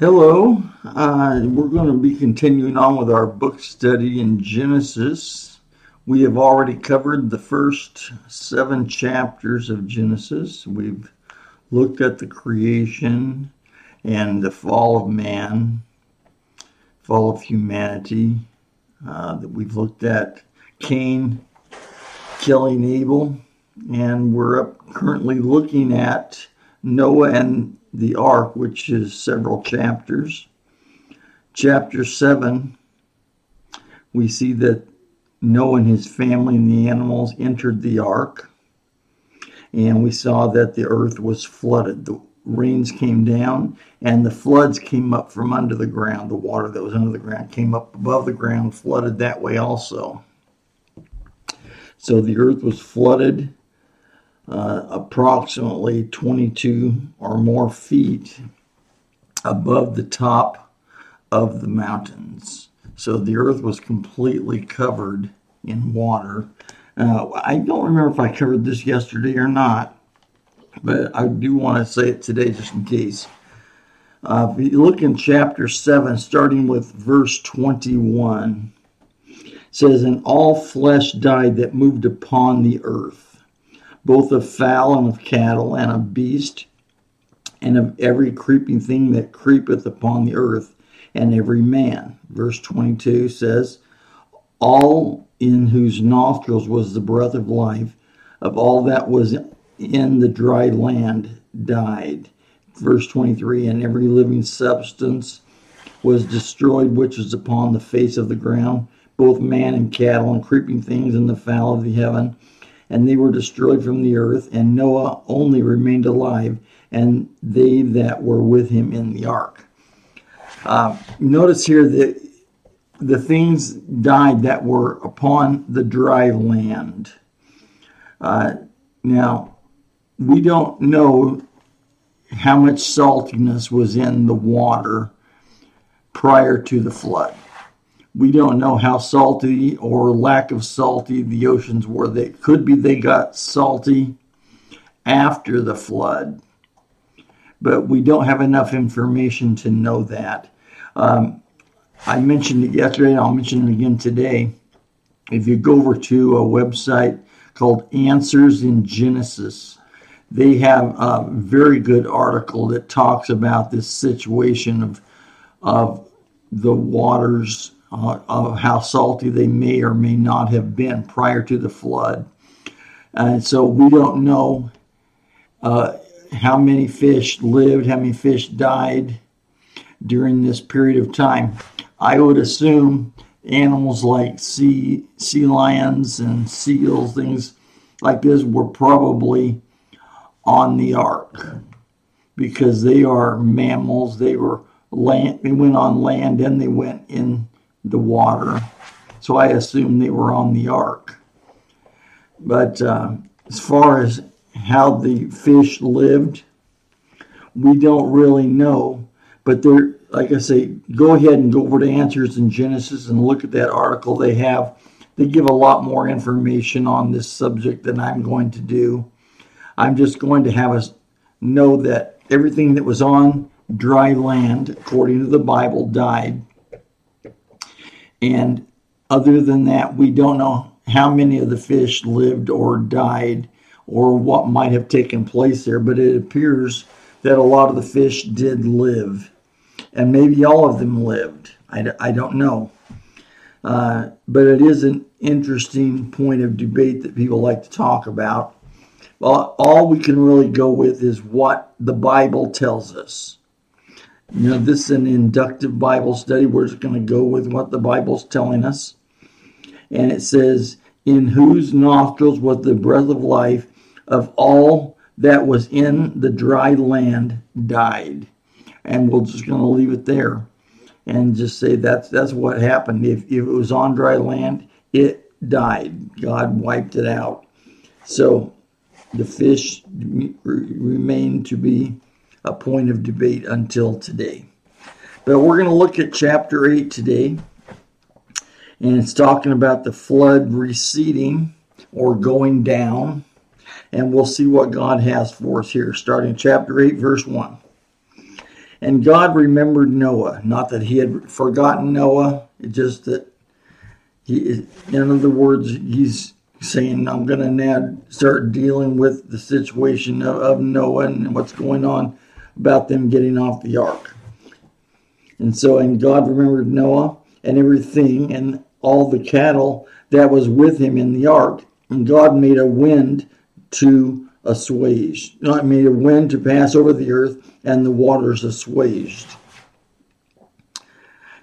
Hello. Uh, we're going to be continuing on with our book study in Genesis. We have already covered the first seven chapters of Genesis. We've looked at the creation and the fall of man, fall of humanity. Uh, that we've looked at Cain killing Abel, and we're up currently looking at Noah and the ark, which is several chapters. Chapter 7, we see that Noah and his family and the animals entered the ark, and we saw that the earth was flooded. The rains came down, and the floods came up from under the ground. The water that was under the ground came up above the ground, flooded that way also. So the earth was flooded uh, approximately 22 or more feet above the top of the mountains. So the earth was completely covered in water. Uh, I don't remember if I covered this yesterday or not, but I do want to say it today just in case. Uh, if you look in chapter 7, starting with verse 21, says, And all flesh died that moved upon the earth both of fowl and of cattle and of beast and of every creeping thing that creepeth upon the earth and every man. Verse 22 says, All in whose nostrils was the breath of life, of all that was in the dry land, died. Verse 23 And every living substance was destroyed which was upon the face of the ground, both man and cattle and creeping things and the fowl of the heaven and they were destroyed from the earth, and Noah only remained alive, and they that were with him in the ark. Uh, notice here that the things died that were upon the dry land. Uh, now, we don't know how much saltiness was in the water prior to the flood we don't know how salty or lack of salty the oceans were. They could be they got salty after the flood, but we don't have enough information to know that. Um, I mentioned it yesterday, and I'll mention it again today. If you go over to a website called Answers in Genesis, they have a very good article that talks about this situation of of the waters of how salty they may or may not have been prior to the flood. And so we don't know uh, how many fish lived, how many fish died during this period of time. I would assume animals like sea sea lions and seals, things like this, were probably on the ark because they are mammals. They were land. They went on land and they went in the water. So I assume they were on the ark. But uh, as far as how the fish lived, we don't really know. But they're, like I say, go ahead and go over to Answers in Genesis and look at that article they have. They give a lot more information on this subject than I'm going to do. I'm just going to have us know that everything that was on dry land, according to the Bible, died. And other than that, we don't know how many of the fish lived or died or what might have taken place there, but it appears that a lot of the fish did live. And maybe all of them lived. I, I don't know. Uh, but it is an interesting point of debate that people like to talk about. Well, all we can really go with is what the Bible tells us. You know, this is an inductive Bible study. We're just going to go with what the Bible's telling us. And it says, In whose nostrils was the breath of life of all that was in the dry land died. And we're just going to leave it there and just say that's that's what happened. If, if it was on dry land, it died. God wiped it out. So the fish remained to be a point of debate until today. But we're going to look at chapter 8 today, and it's talking about the flood receding or going down. And we'll see what God has for us here, starting chapter 8, verse 1. And God remembered Noah. Not that he had forgotten Noah, just that he, in other words, he's saying, I'm going to now start dealing with the situation of, of Noah and what's going on about them getting off the ark. And so, and God remembered Noah and everything and all the cattle that was with him in the ark. And God made a wind to assuage, not made a wind to pass over the earth, and the waters assuaged.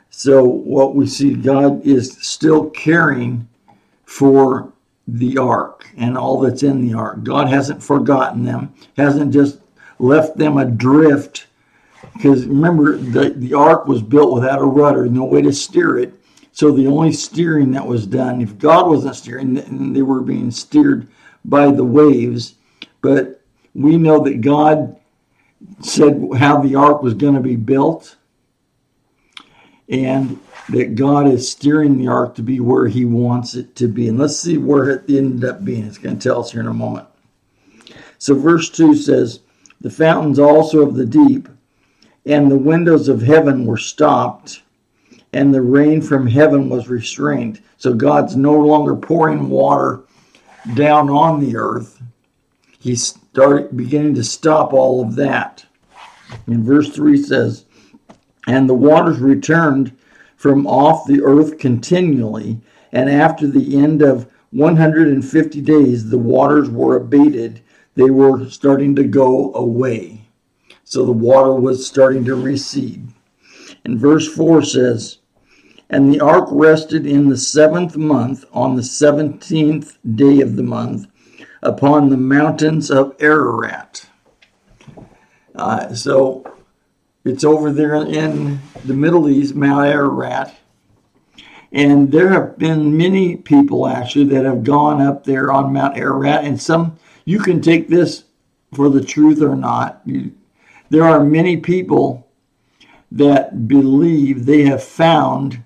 So, what we see, God is still caring for the ark and all that's in the ark. God hasn't forgotten them, hasn't just left them adrift. Because remember, the, the ark was built without a rudder, no way to steer it. So the only steering that was done, if God wasn't steering, they were being steered by the waves. But we know that God said how the ark was going to be built and that God is steering the ark to be where he wants it to be. And let's see where it ended up being. It's going to tell us here in a moment. So, verse 2 says, The fountains also of the deep and the windows of heaven were stopped, and the rain from heaven was restrained. So, God's no longer pouring water down on the earth. He's started beginning to stop all of that. And verse 3 says, And the waters returned from off the earth continually, and after the end of 150 days, the waters were abated. They were starting to go away. So the water was starting to recede. And verse 4 says, And the ark rested in the seventh month, on the seventeenth day of the month, upon the mountains of Ararat. Uh, so it's over there in the Middle East, Mount Ararat. And there have been many people actually that have gone up there on Mount Ararat. And some, you can take this for the truth or not. You, there are many people that believe they have found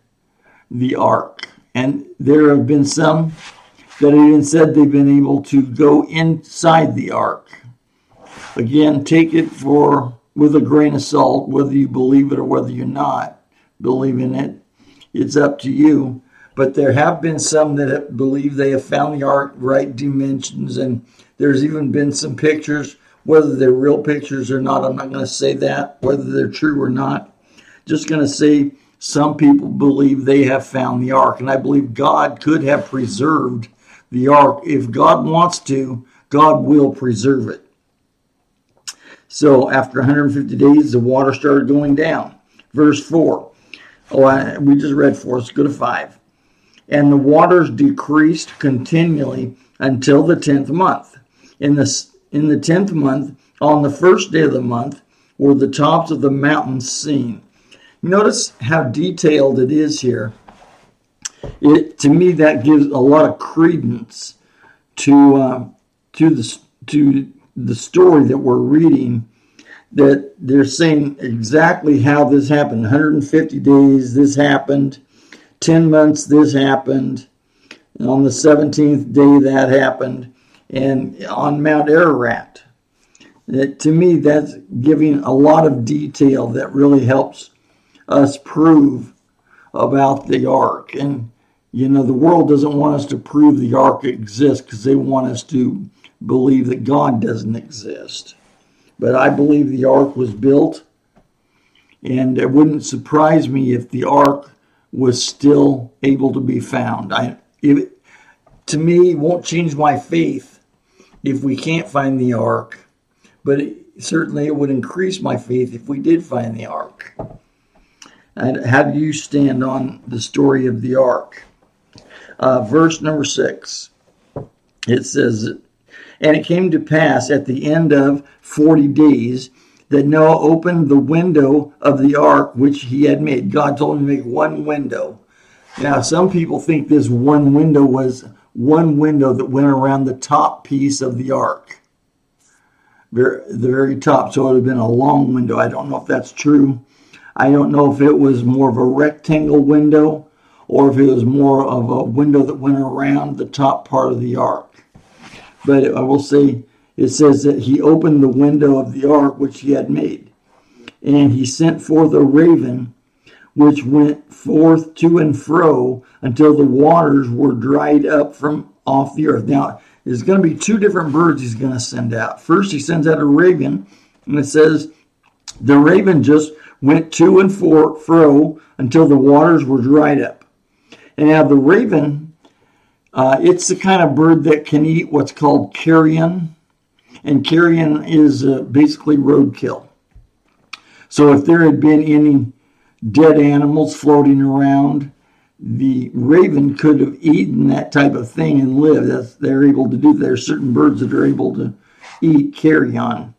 the ark. And there have been some that even said they've been able to go inside the ark. Again, take it for with a grain of salt, whether you believe it or whether you're not believing it. It's up to you. But there have been some that believe they have found the ark right dimensions, and there's even been some pictures, whether they're real pictures or not. I'm not going to say that, whether they're true or not. Just going to say some people believe they have found the ark, and I believe God could have preserved the ark. If God wants to, God will preserve it. So after 150 days, the water started going down. Verse 4. Oh, I, we just read 4. Let's go to 5. And the waters decreased continually until the 10th month. In the, in the 10th month, on the first day of the month, were the tops of the mountains seen. Notice how detailed it is here it to me that gives a lot of credence to uh, to the to the story that we're reading. That they're saying exactly how this happened. 150 days, this happened. 10 months, this happened. And on the 17th day, that happened. And on Mount Ararat. That, to me, that's giving a lot of detail that really helps us prove about the ark. And you know, the world doesn't want us to prove the ark exists because they want us to believe that God doesn't exist. But I believe the ark was built, and it wouldn't surprise me if the ark was still able to be found. I, if, to me, it won't change my faith if we can't find the ark, but it, certainly it would increase my faith if we did find the ark. And how do you stand on the story of the ark? uh, verse number six. It says, And it came to pass at the end of 40 days that Noah opened the window of the ark which he had made. God told him to make one window. Now, some people think this one window was one window that went around the top piece of the ark, the very top. So it would have been a long window. I don't know if that's true. I don't know if it was more of a rectangle window or if it was more of a window that went around the top part of the ark. But I will say, it says that he opened the window of the ark which he had made. And he sent forth a raven, which went forth to and fro until the waters were dried up from off the earth. Now, there's going to be two different birds he's going to send out. First, he sends out a raven, and it says the raven just went to and fro until the waters were dried up. And now the raven, uh, it's the kind of bird that can eat what's called carrion, and carrion is uh, basically roadkill. So if there had been any dead animals floating around, the raven could have eaten that type of thing and lived. That's, they're able to do. There are certain birds that are able to eat carrion,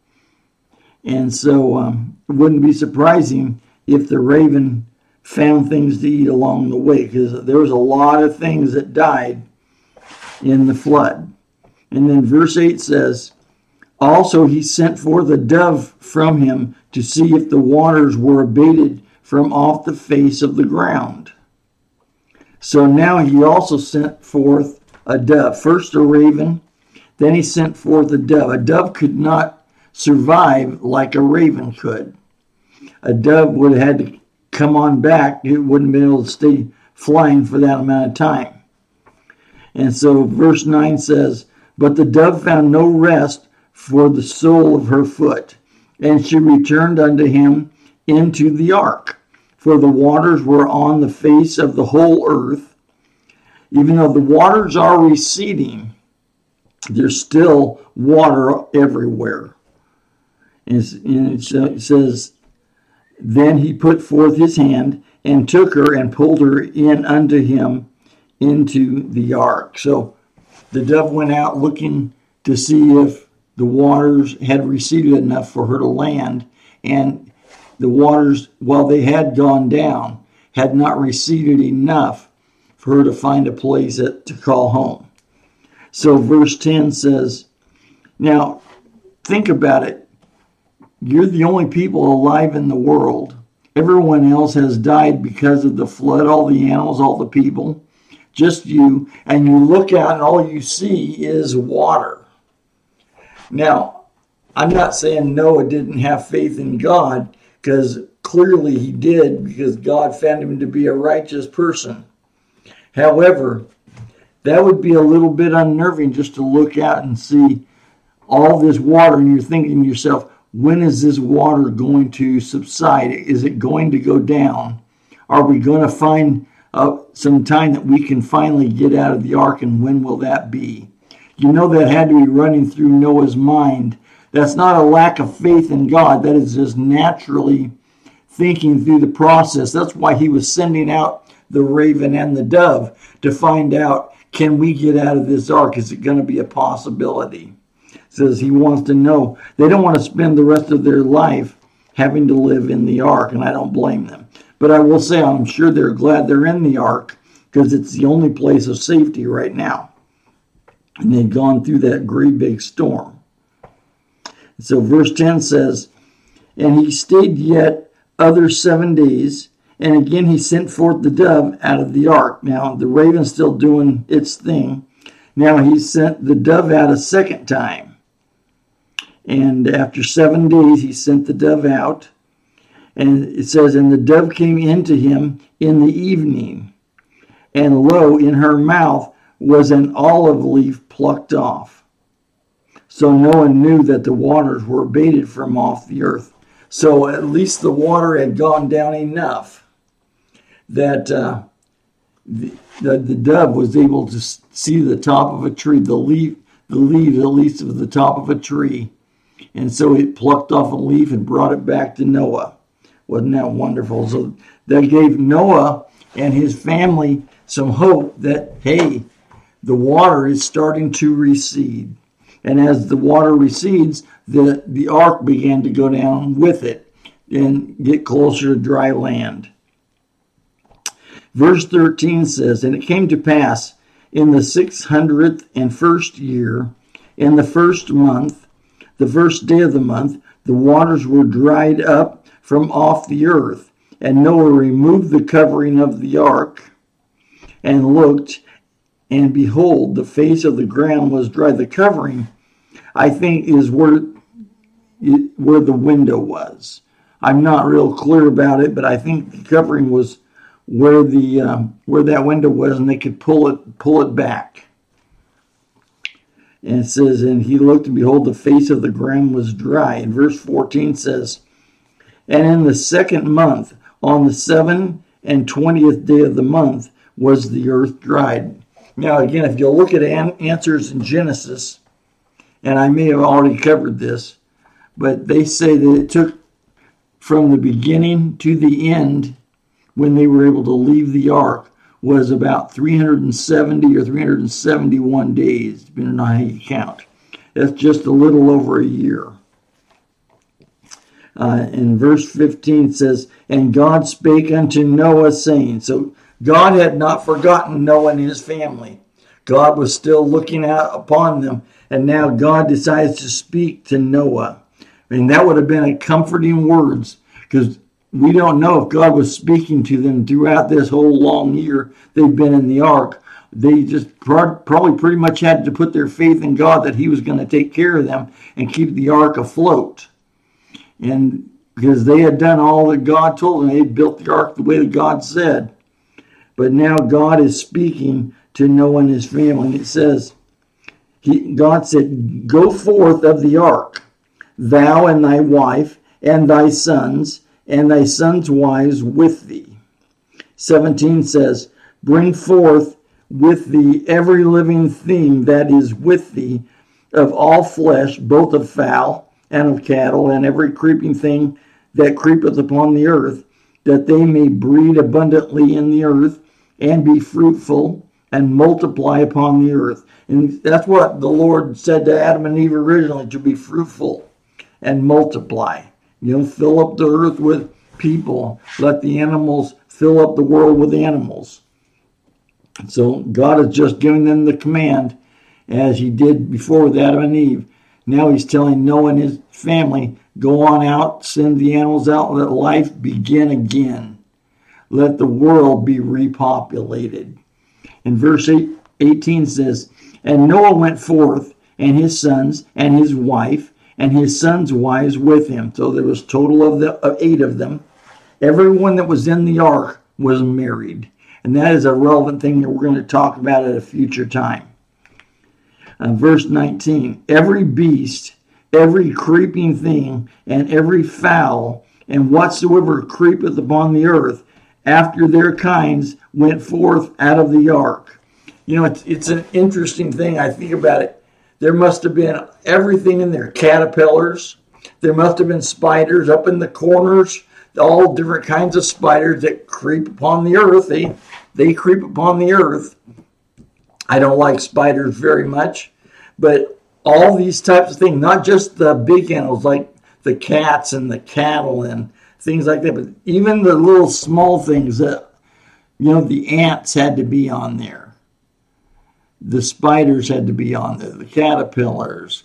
and so um, it wouldn't be surprising if the raven found things to eat along the way because there was a lot of things that died in the flood. And then verse 8 says, Also he sent forth a dove from him to see if the waters were abated from off the face of the ground. So now he also sent forth a dove. First a raven, then he sent forth a dove. A dove could not survive like a raven could. A dove would have had to come on back, it wouldn't be able to stay flying for that amount of time. And so verse 9 says, But the dove found no rest for the sole of her foot, and she returned unto him into the ark. For the waters were on the face of the whole earth. Even though the waters are receding, there's still water everywhere. And it says, then he put forth his hand and took her and pulled her in unto him into the ark. So the dove went out looking to see if the waters had receded enough for her to land, and the waters, while they had gone down, had not receded enough for her to find a place to call home. So verse 10 says, Now think about it. You're the only people alive in the world. Everyone else has died because of the flood, all the animals, all the people, just you. And you look out and all you see is water. Now, I'm not saying Noah didn't have faith in God because clearly he did because God found him to be a righteous person. However, that would be a little bit unnerving just to look out and see all this water and you're thinking to yourself, when is this water going to subside? Is it going to go down? Are we going to find uh, some time that we can finally get out of the ark, and when will that be? You know that had to be running through Noah's mind. That's not a lack of faith in God. That is just naturally thinking through the process. That's why he was sending out the raven and the dove to find out can we get out of this ark? Is it going to be a possibility? says he wants to know. They don't want to spend the rest of their life having to live in the ark, and I don't blame them. But I will say, I'm sure they're glad they're in the ark because it's the only place of safety right now. And they'd gone through that great big storm. So, verse 10 says, And he stayed yet other seven days, and again he sent forth the dove out of the ark. Now, the raven's still doing its thing. Now he sent the dove out a second time. And after seven days, he sent the dove out. And it says, And the dove came into him in the evening. And lo, in her mouth was an olive leaf plucked off. So Noah knew that the waters were abated from off the earth. So at least the water had gone down enough that uh, the, the, the dove was able to see the top of a tree, the leaf, the leaves at least of the top of a tree, and so he plucked off a leaf and brought it back to Noah. Wasn't that wonderful? So that gave Noah and his family some hope that, hey, the water is starting to recede. And as the water recedes, the, the ark began to go down with it and get closer to dry land. Verse 13 says, And it came to pass in the six hundredth and first year, in the first month, the first day of the month, the waters were dried up from off the earth. And Noah removed the covering of the ark and looked, and behold, the face of the ground was dry. The covering, I think, is where, where the window was. I'm not real clear about it, but I think the covering was where the um, where that window was, and they could pull it pull it back. And it says, and he looked, and behold, the face of the ground was dry. And verse 14 says, and in the second month, on the seventh and twentieth day of the month, was the earth dried. Now, again, if you look at an- answers in Genesis, and I may have already covered this, but they say that it took from the beginning to the end when they were able to leave the ark was about 370 or 371 days, depending on how you count. That's just a little over a year. Uh, in verse 15 says, And God spake unto Noah, saying, So God had not forgotten Noah and his family. God was still looking out upon them, and now God decides to speak to Noah. And that would have been a comforting words because we don't know if God was speaking to them throughout this whole long year they've been in the ark. They just probably pretty much had to put their faith in God that He was going to take care of them and keep the ark afloat. And because they had done all that God told them, they built the ark the way that God said. But now God is speaking to Noah and his family. And it says, he, God said, Go forth of the ark, thou and thy wife, and thy sons, and thy sons' wives with thee. 17 says, Bring forth with thee every living thing that is with thee of all flesh, both of fowl and of cattle, and every creeping thing that creepeth upon the earth, that they may breed abundantly in the earth, and be fruitful, and multiply upon the earth. And that's what the Lord said to Adam and Eve originally to be fruitful and multiply. You know, fill up the earth with people. Let the animals fill up the world with animals. So God is just giving them the command as he did before with Adam and Eve. Now he's telling Noah and his family, go on out, send the animals out, let life begin again. Let the world be repopulated. And verse 8, 18 says, And Noah went forth, and his sons, and his wife, and his sons' wives with him. So there was total of, the, of eight of them. Everyone that was in the ark was married. And that is a relevant thing that we're going to talk about at a future time. Uh, verse 19 Every beast, every creeping thing, and every fowl, and whatsoever creepeth upon the earth, after their kinds, went forth out of the ark. You know, it's, it's an interesting thing. I think about it there must have been everything in there caterpillars, there must have been spiders up in the corners, all different kinds of spiders that creep upon the earth. They, they creep upon the earth. I don't like spiders very much, but all these types of things, not just the big animals like the cats and the cattle and things like that, but even the little small things that, you know, the ants had to be on there the spiders had to be on there, the caterpillars,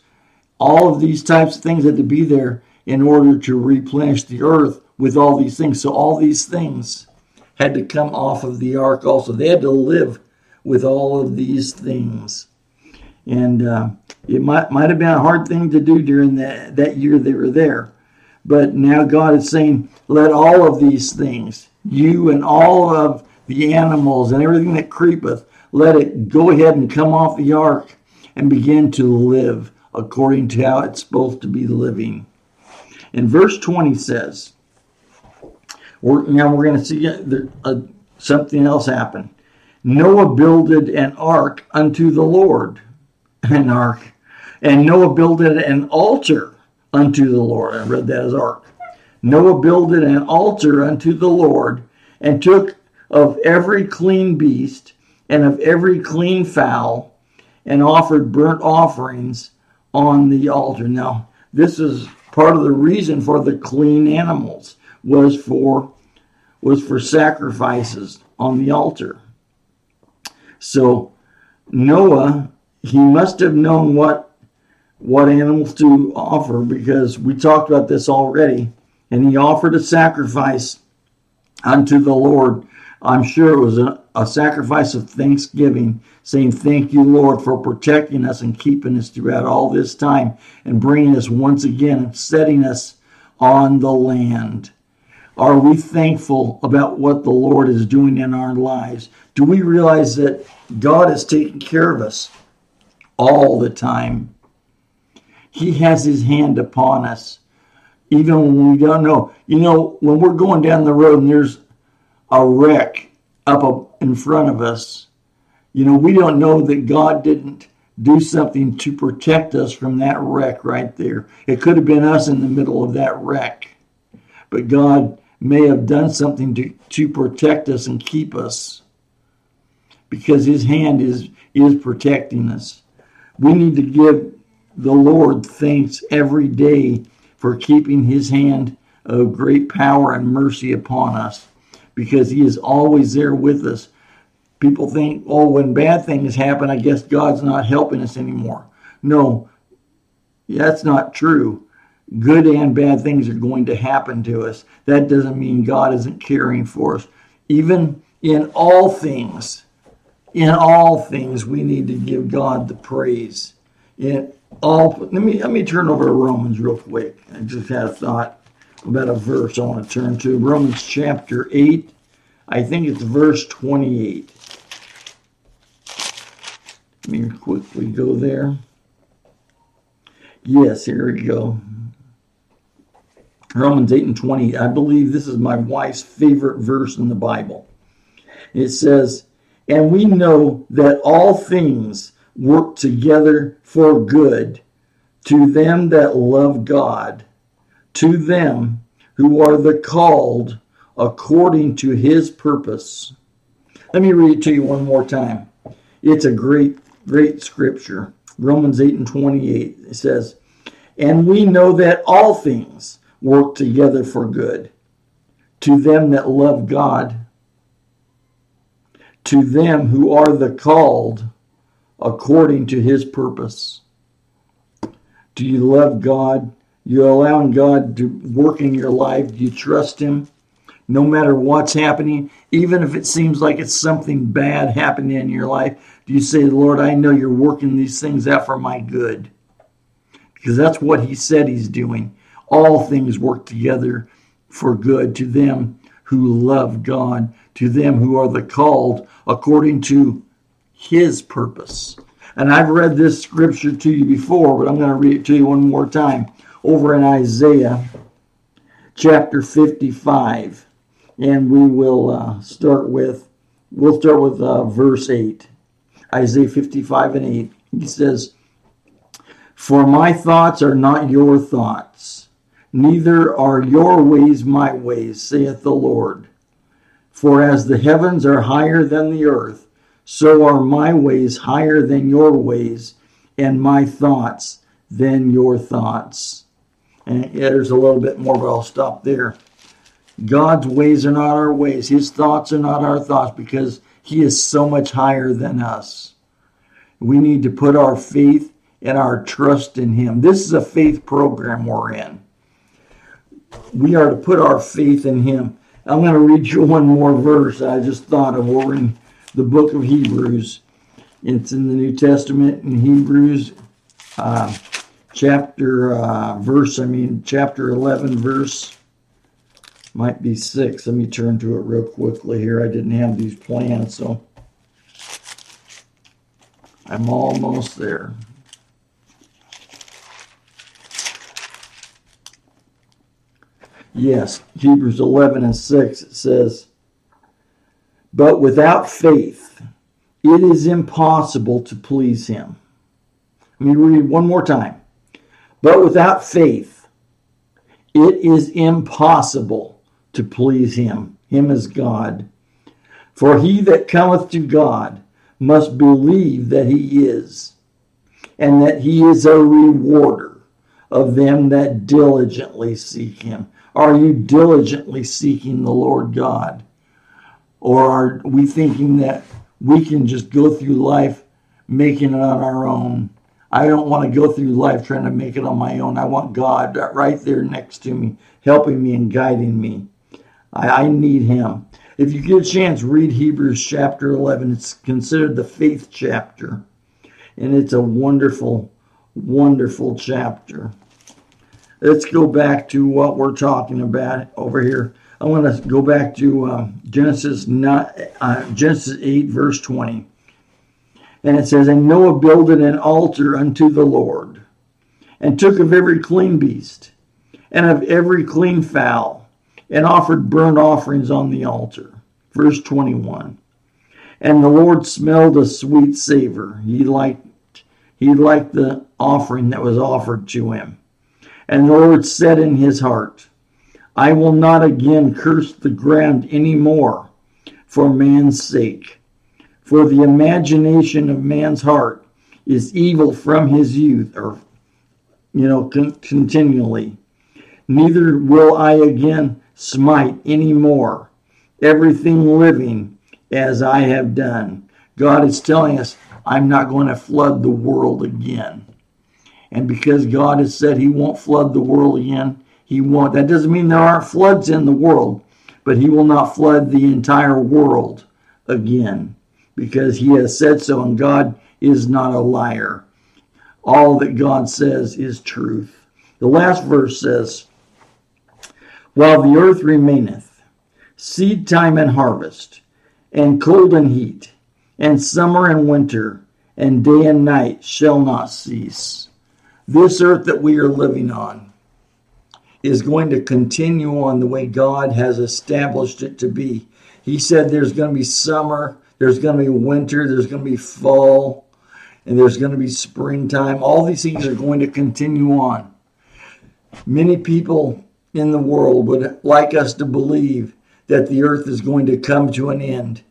all of these types of things had to be there in order to replenish the earth with all these things. So all these things had to come off of the ark also. They had to live with all of these things. And uh, it might, might have been a hard thing to do during that, that year they were there. But now God is saying, let all of these things, you and all of the animals and everything that creepeth, let it go ahead and come off the ark and begin to live according to how it's supposed to be living. And verse 20 says, we're, now we're going to see uh, something else happen. Noah builded an ark unto the Lord, an ark, and Noah builded an altar unto the Lord. I read that as ark. Noah builded an altar unto the Lord, and took of every clean beast and of every clean fowl, and offered burnt offerings on the altar. Now, this is part of the reason for the clean animals was for was for sacrifices on the altar. So Noah, he must have known what what animals to offer because we talked about this already. And he offered a sacrifice unto the Lord. I'm sure it was a, a sacrifice of thanksgiving, saying, Thank you, Lord, for protecting us and keeping us throughout all this time and bringing us once again and setting us on the land. Are we thankful about what the Lord is doing in our lives? Do we realize that God is taking care of us all the time? He has his hand upon us, even when we don't know. You know, when we're going down the road and there's a wreck up in front of us, you know, we don't know that God didn't do something to protect us from that wreck right there. It could have been us in the middle of that wreck, but God may have done something to, to protect us and keep us because his hand is is protecting us. We need to give the Lord thanks every day for keeping his hand of great power and mercy upon us because he is always there with us. People think, oh, when bad things happen, I guess God's not helping us anymore. No, that's not true. Good and bad things are going to happen to us. That doesn't mean God isn't caring for us. Even in all things, in all things, we need to give God the praise. In all, let me let me turn over to Romans real quick. I just had a thought about a verse I want to turn to. Romans chapter 8. I think it's verse 28. Let me quickly go there. Yes, here we go. Romans 8 and 20. I believe this is my wife's favorite verse in the Bible. It says, And we know that all things work together for good to them that love God to them who are the called according to his purpose. Let me read it to you one more time. It's a great, great scripture. Romans 8 and 28. It says, And we know that all things work together for good to them that love God, to them who are the called according to his purpose. Do you love God? You're allowing God to work in your life. Do you trust Him? No matter what's happening, even if it seems like it's something bad happening in your life, do you say, Lord, I know you're working these things out for my good? Because that's what He said He's doing. All things work together for good to them who love God, to them who are the called according to His purpose. And I've read this scripture to you before, but I'm going to read it to you one more time over in Isaiah chapter 55. And we will uh, start with, we'll start with uh, verse 8. Isaiah 55 and 8. He says, For my thoughts are not your thoughts, neither are your ways my ways, saith the Lord. For as the heavens are higher than the earth, so are my ways higher than your ways, and my thoughts than your thoughts. And yeah, there's a little bit more, but I'll stop there. God's ways are not our ways. His thoughts are not our thoughts because He is so much higher than us. We need to put our faith and our trust in Him. This is a faith program we're in. We are to put our faith in Him. I'm going to read you one more verse I just thought of. We're in the book of Hebrews. It's in the New Testament in Hebrews. Uh, chapter uh, verse, I mean, chapter 11, verse might be 6. Let me turn to it real quickly here. I didn't have these plans, so I'm almost there. Yes, Hebrews 11 and 6, it says, But without faith, it is impossible to please him. Let me read one more time. But without faith, it is impossible to please him, him as God. For he that cometh to God must believe that he is, and that he is a rewarder of them that diligently seek him. Are you diligently seeking the Lord God? Or are we thinking that we can just go through life making it on our own? I don't want to go through life trying to make it on my own. I want God right there next to me, helping me and guiding me. I, I need Him. If you get a chance, read Hebrews chapter 11. It's considered the faith chapter, and it's a wonderful, wonderful chapter. let's go back to what we're talking about over here. I want to go back to um, Genesis not, uh, Genesis 8, verse 20. And it says, And Noah builded an altar unto the Lord, and took of every clean beast, and of every clean fowl, and offered burnt offerings on the altar. Verse 21. And the Lord smelled a sweet savor. He liked, he liked the offering that was offered to him. And the Lord said in his heart, I will not again curse the ground any more for man's sake. For the imagination of man's heart is evil from his youth, or, you know, con- continually. Neither will I again smite any more everything living as I have done. God is telling us, I'm not going to flood the world again. And because God has said he won't flood the world again, he won't. That doesn't mean there aren't floods in the world, but he will not flood the entire world again because he has said so, and God is not a liar. All that God says is truth. The last verse says, While the earth remaineth, seed time and harvest, and cold and heat, and summer and winter, and day and night shall not cease. This earth that we are living on is going to continue on the way God has established it to be. He said there's going to be summer, there's going to be winter, there's going to be fall, and there's going to be springtime. All these things are going to continue on. Many people in the world would like us to believe that the earth is going to come to an end.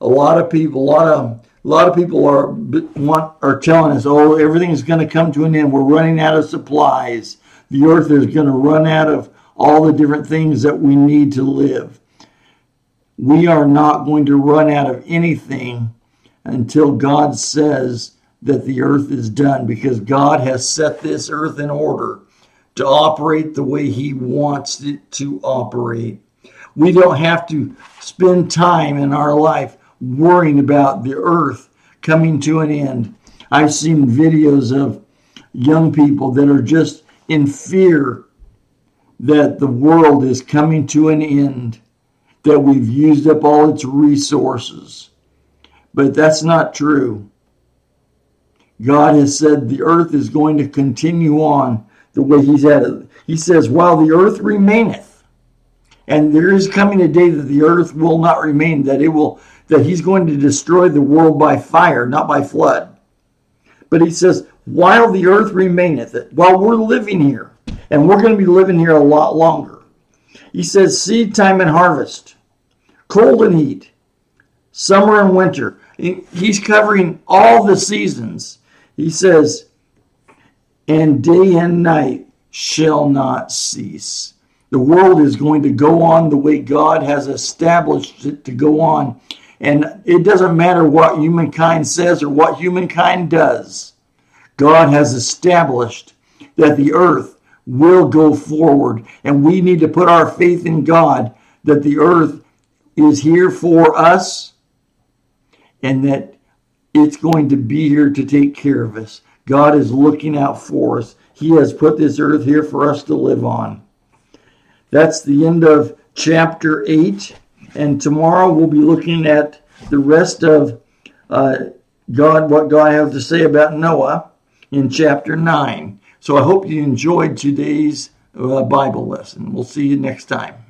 A lot of people, a lot of a lot of people are want are telling us, "Oh, everything's going to come to an end. We're running out of supplies the earth is going to run out of all the different things that we need to live. We are not going to run out of anything until God says that the earth is done because God has set this earth in order to operate the way He wants it to operate. We don't have to spend time in our life worrying about the earth coming to an end. I've seen videos of young people that are just in fear that the world is coming to an end, that we've used up all its resources. But that's not true. God has said the earth is going to continue on the way He's had it. He says, while the earth remaineth, and there is coming a day that the earth will not remain, that it will, that He's going to destroy the world by fire, not by flood. But He says, while the earth remaineth, while we're living here, and we're going to be living here a lot longer. He says, seed time and harvest, cold and heat, summer and winter. He's covering all the seasons. He says, and day and night shall not cease. The world is going to go on the way God has established it to go on. And it doesn't matter what humankind says or what humankind does God has established that the earth will go forward, and we need to put our faith in God that the earth is here for us and that it's going to be here to take care of us. God is looking out for us. He has put this earth here for us to live on. That's the end of chapter 8. And tomorrow we'll be looking at the rest of uh, God, what God has to say about Noah in chapter 9. So I hope you enjoyed today's uh, Bible lesson. We'll see you next time.